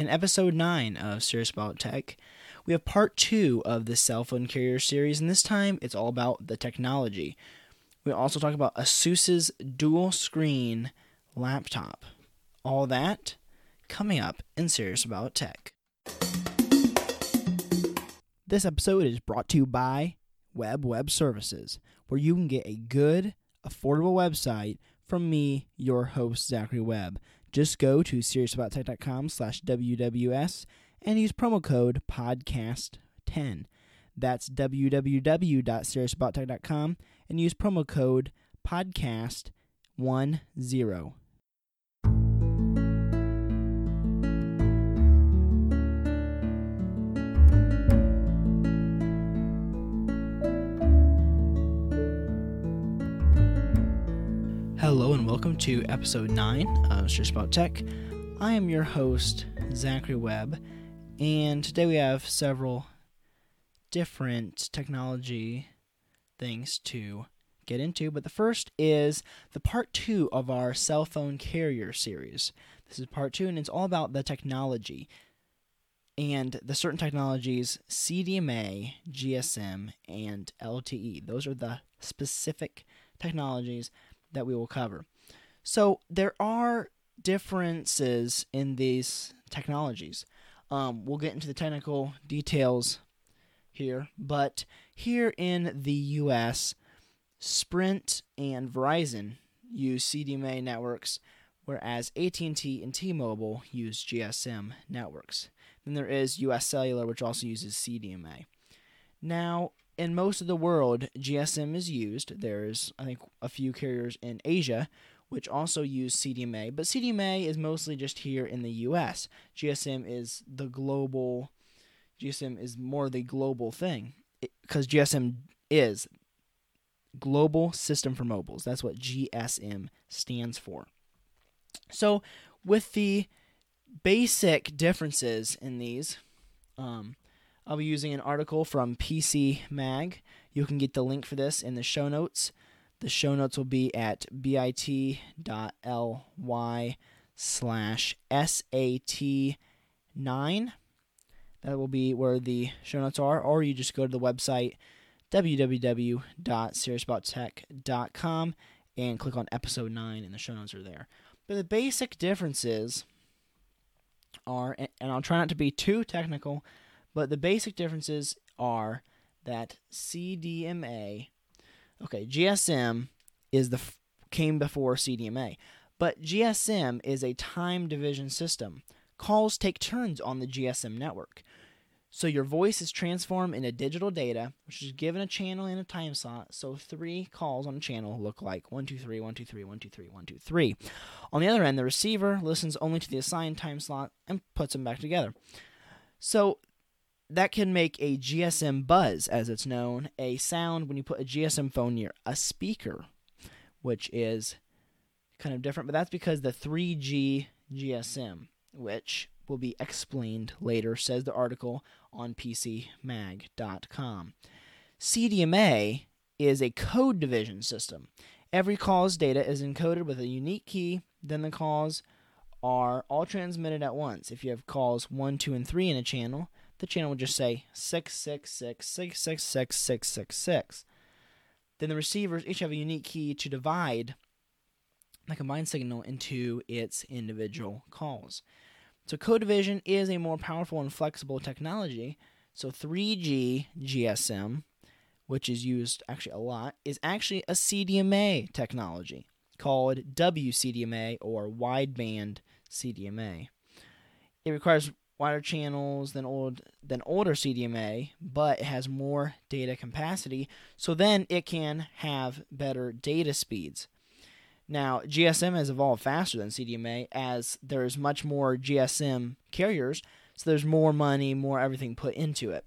In episode 9 of Serious About Tech, we have part 2 of the cell phone carrier series, and this time it's all about the technology. We also talk about Asus's dual screen laptop. All that coming up in Serious About Tech. This episode is brought to you by Web Web Services, where you can get a good, affordable website from me, your host, Zachary Webb. Just go to seriousaboutTech.com slash WWS and use promo code podcast10. That's www.seriousaboutTech.com and use promo code podcast10. Hello and welcome to episode 9 of Serious About Tech. I am your host, Zachary Webb, and today we have several different technology things to get into. But the first is the part 2 of our cell phone carrier series. This is part 2, and it's all about the technology and the certain technologies CDMA, GSM, and LTE. Those are the specific technologies that we will cover. So there are differences in these technologies. Um, we'll get into the technical details here, but here in the U.S., Sprint and Verizon use CDMA networks, whereas AT&T and T-Mobile use GSM networks. Then there is U.S. Cellular, which also uses CDMA. Now, in most of the world, GSM is used. There's, I think, a few carriers in Asia which also use CDMA, but CDMA is mostly just here in the US. GSM is the global, GSM is more the global thing because GSM is Global System for Mobiles. That's what GSM stands for. So, with the basic differences in these, um, I'll be using an article from PC Mag. You can get the link for this in the show notes. The show notes will be at bit.ly slash SAT9. That will be where the show notes are, or you just go to the website www.seriousabouttech.com and click on episode 9, and the show notes are there. But the basic differences are, and I'll try not to be too technical, but the basic differences are that CDMA, okay, GSM is the came before CDMA, but GSM is a time division system. Calls take turns on the GSM network. So your voice is transformed into digital data, which is given a channel and a time slot. So three calls on a channel look like 123, 123, 123, 123. On the other end, the receiver listens only to the assigned time slot and puts them back together. So that can make a GSM buzz, as it's known, a sound when you put a GSM phone near a speaker, which is kind of different. But that's because the 3G GSM, which will be explained later, says the article on PCMag.com. CDMA is a code division system. Every call's data is encoded with a unique key, then the calls are all transmitted at once. If you have calls 1, 2, and 3 in a channel, the channel would just say 666666666. Then the receivers each have a unique key to divide the combined signal into its individual calls. So code division is a more powerful and flexible technology. So 3G GSM, which is used actually a lot, is actually a CDMA technology called WCDMA or wideband CDMA. It requires wider channels than old than older CDMA, but it has more data capacity, so then it can have better data speeds. Now, GSM has evolved faster than CDMA as there's much more GSM carriers, so there's more money, more everything put into it.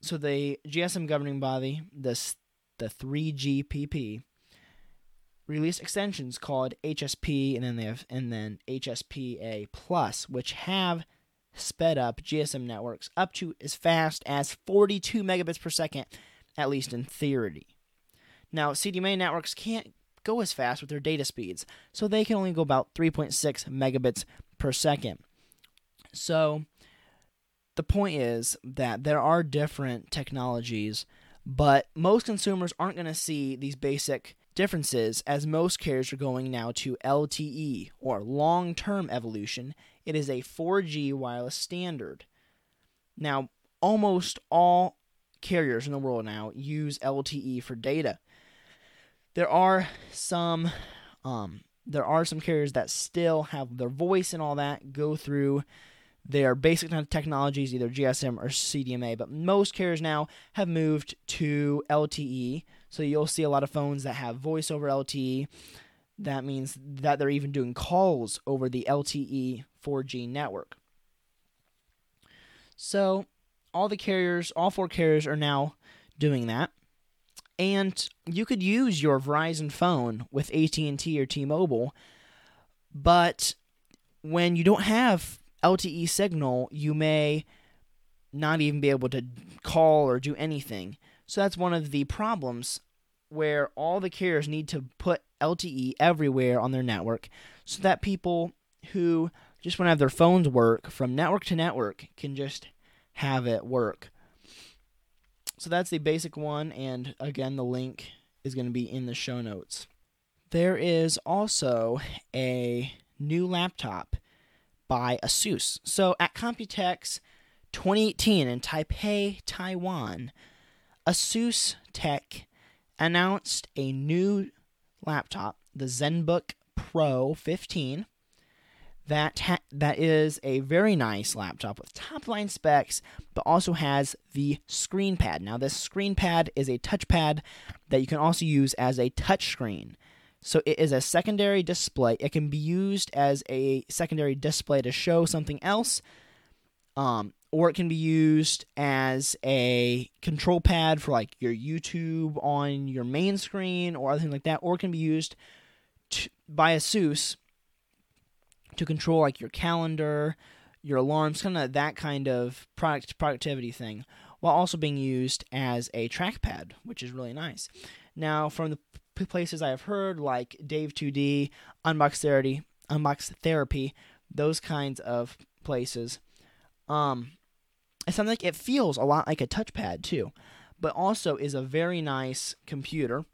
So the GSM governing body, this the 3GPP, released extensions called HSP and then they have and then HSPA plus, which have sped up GSM networks up to as fast as 42 megabits per second, at least in theory. Now, CDMA networks can't go as fast with their data speeds, so they can only go about 3.6 megabits per second. So the point is that there are different technologies, but most consumers aren't going to see these basic differences as most carriers are going now to LTE or long term evolution. It is a 4G wireless standard. Now, almost all carriers in the world now use LTE for data. There are some um, there are some carriers that still have their voice and all that go through their basic technologies, either GSM or CDMA, but most carriers now have moved to LTE. So you'll see a lot of phones that have voice over LTE. That means that they're even doing calls over the LTE 4G network. So all the carriers, all four carriers are now doing that. And you could use your Verizon phone with AT&T or T-Mobile, but when you don't have LTE signal, you may not even be able to call or do anything. So that's one of the problems where all the carriers need to put LTE everywhere on their network so that people who just want to have their phones work from network to network can just have it work. So that's the basic one, and again, the link is going to be in the show notes. There is also a new laptop by Asus. So at Computex 2018 in Taipei, Taiwan, Asus Tech announced a new laptop, the ZenBook Pro 15. That ha- that is a very nice laptop with top line specs, but also has the screen pad. Now, this screen pad is a touchpad that you can also use as a touch screen. So it is a secondary display. It can be used as a secondary display to show something else, um, or it can be used as a control pad for like your YouTube on your main screen or other like that, or it can be used to, by Asus to control like your calendar, your alarms, kind of that kind of product productivity thing, while also being used as a trackpad, which is really nice. Now, from the places I have heard, like Dave2D, Unbox Therapy, Unbox Therapy, those kinds of places. Um, it sounds like it feels a lot like a touchpad too, but also is a very nice computer.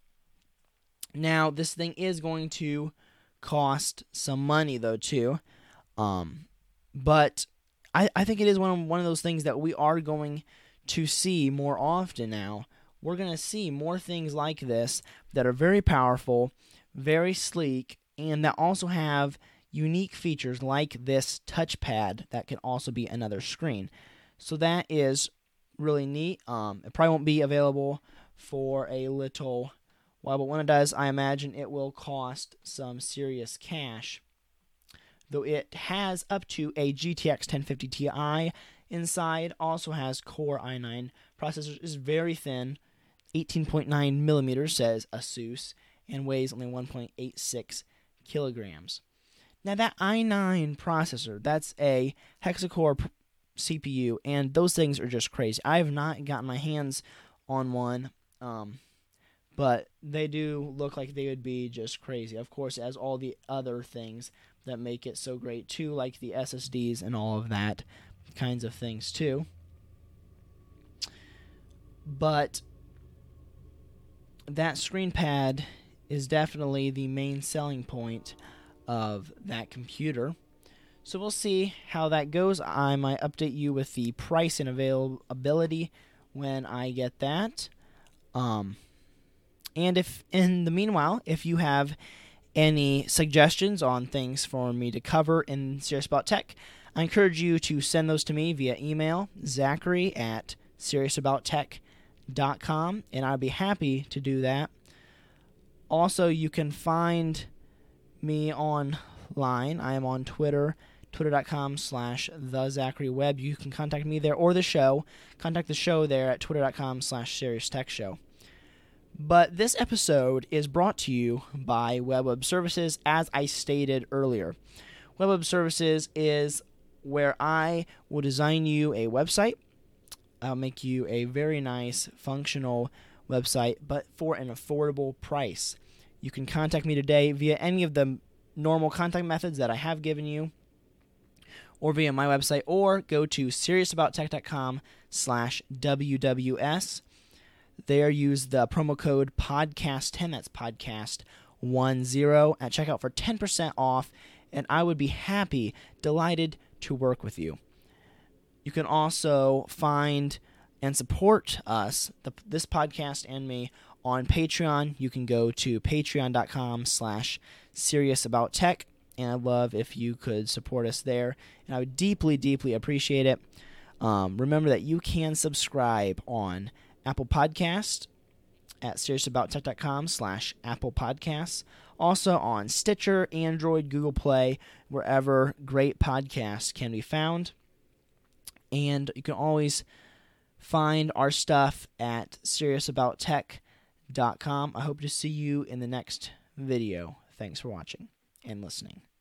Now, this thing is going to cost some money though too, um, but I, I think it is one of, one of those things that we are going to see more often now we're going to see more things like this that are very powerful, very sleek, and that also have unique features like this touchpad that can also be another screen. So that is really neat. Um, it probably won't be available for a little while, but when it does, I imagine it will cost some serious cash. Though it has up to a GTX 1050 Ti inside, also has Core i9 processors, is very thin, 18.9 millimeters, says Asus, and weighs only 1.86 kilograms. Now, that i9 processor, that's a hexa-core pr- CPU, and those things are just crazy. I have not gotten my hands on one, um, but they do look like they would be just crazy. Of course, as all the other things that make it so great, too, like the SSDs and all of that kinds of things, too. But that screen pad is definitely the main selling point of that computer. So we'll see how that goes. I might update you with the price and availability when I get that. Um, and if in the meanwhile, if you have any suggestions on things for me to cover in Serious About Tech, I encourage you to send those to me via email, Zachary at seriousabout.tech.com and I'd be happy to do that. Also, you can find me online. I am on Twitter, twitter.com slash the Zachary Webb. You can contact me there or the show. Contact the show there at twitter.com slash serious tech show. But this episode is brought to you by Web Web Services, as I stated earlier. Web Web Services is where I will design you a website I'll make you a very nice, functional website, but for an affordable price. You can contact me today via any of the normal contact methods that I have given you, or via my website or go to seriousabouttech.com slash WWS. There use the promo code podcast10, that's podcast10 at checkout for 10% off, and I would be happy, delighted to work with you. You can also find and support us, the, this podcast and me, on Patreon. You can go to patreon.com slash seriousabouttech, and I'd love if you could support us there, and I would deeply, deeply appreciate it. Um, remember that you can subscribe on Apple Podcast at seriousabouttech.com slash Apple Podcasts. Also on Stitcher, Android, Google Play, wherever great podcasts can be found. And you can always find our stuff at seriousabouttech.com. I hope to see you in the next video. Thanks for watching and listening.